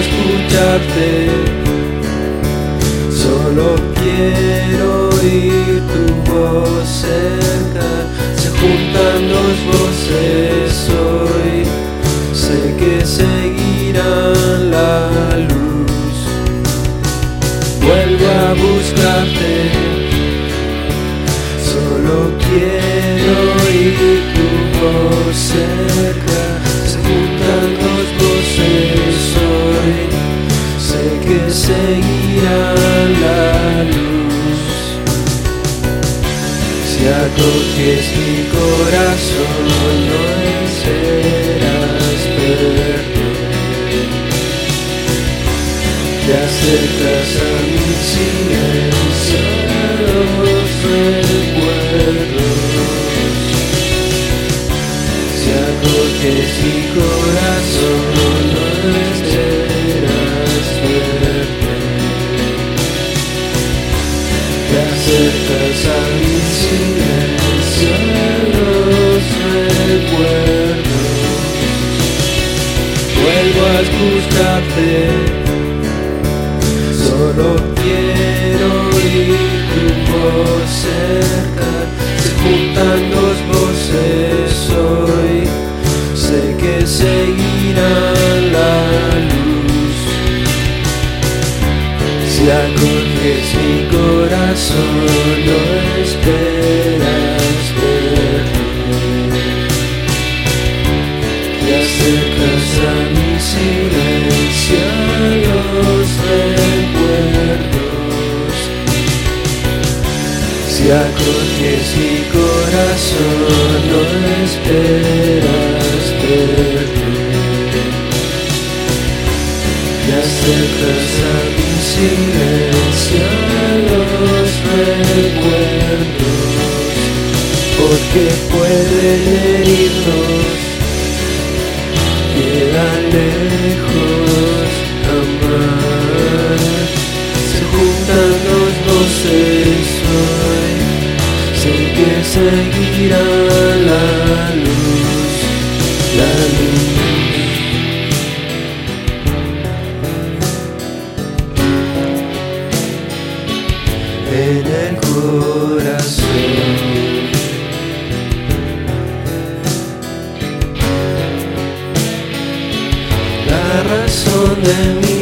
escucharte. Solo quiero oír tu voz cerca. Se juntan dos voces hoy. Sé que seguirán la luz. Vuelvo a buscarte. Acoges mi corazón, no serás perder. Te acercas a mi silencio, a los recuerdos. Si acoges mi corazón, no esperas perder. Te acercas a mi Vuelvo a buscarte. Solo quiero oír tu voz cerca. Se juntan dos voces hoy. Sé que seguirán la luz. Si acoges mi corazón, Si acoges mi corazón, no esperas perder. Te acercas a mi silencio, a los recuerdos. Porque pueden herirnos quedan lejos seguirá la luz, la luz. En el corazón. la razón de mi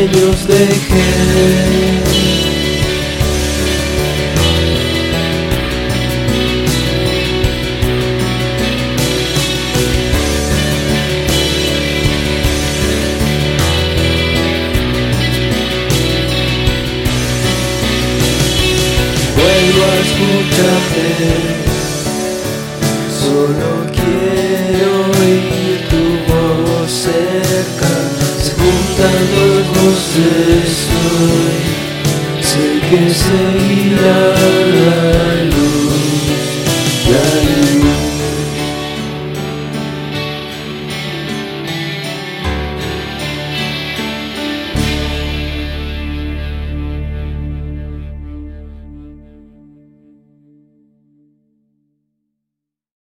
sueños dejé. vuelvo a escucharte. Solo quiero oír tu voz cerca estoy, sé que seguirá.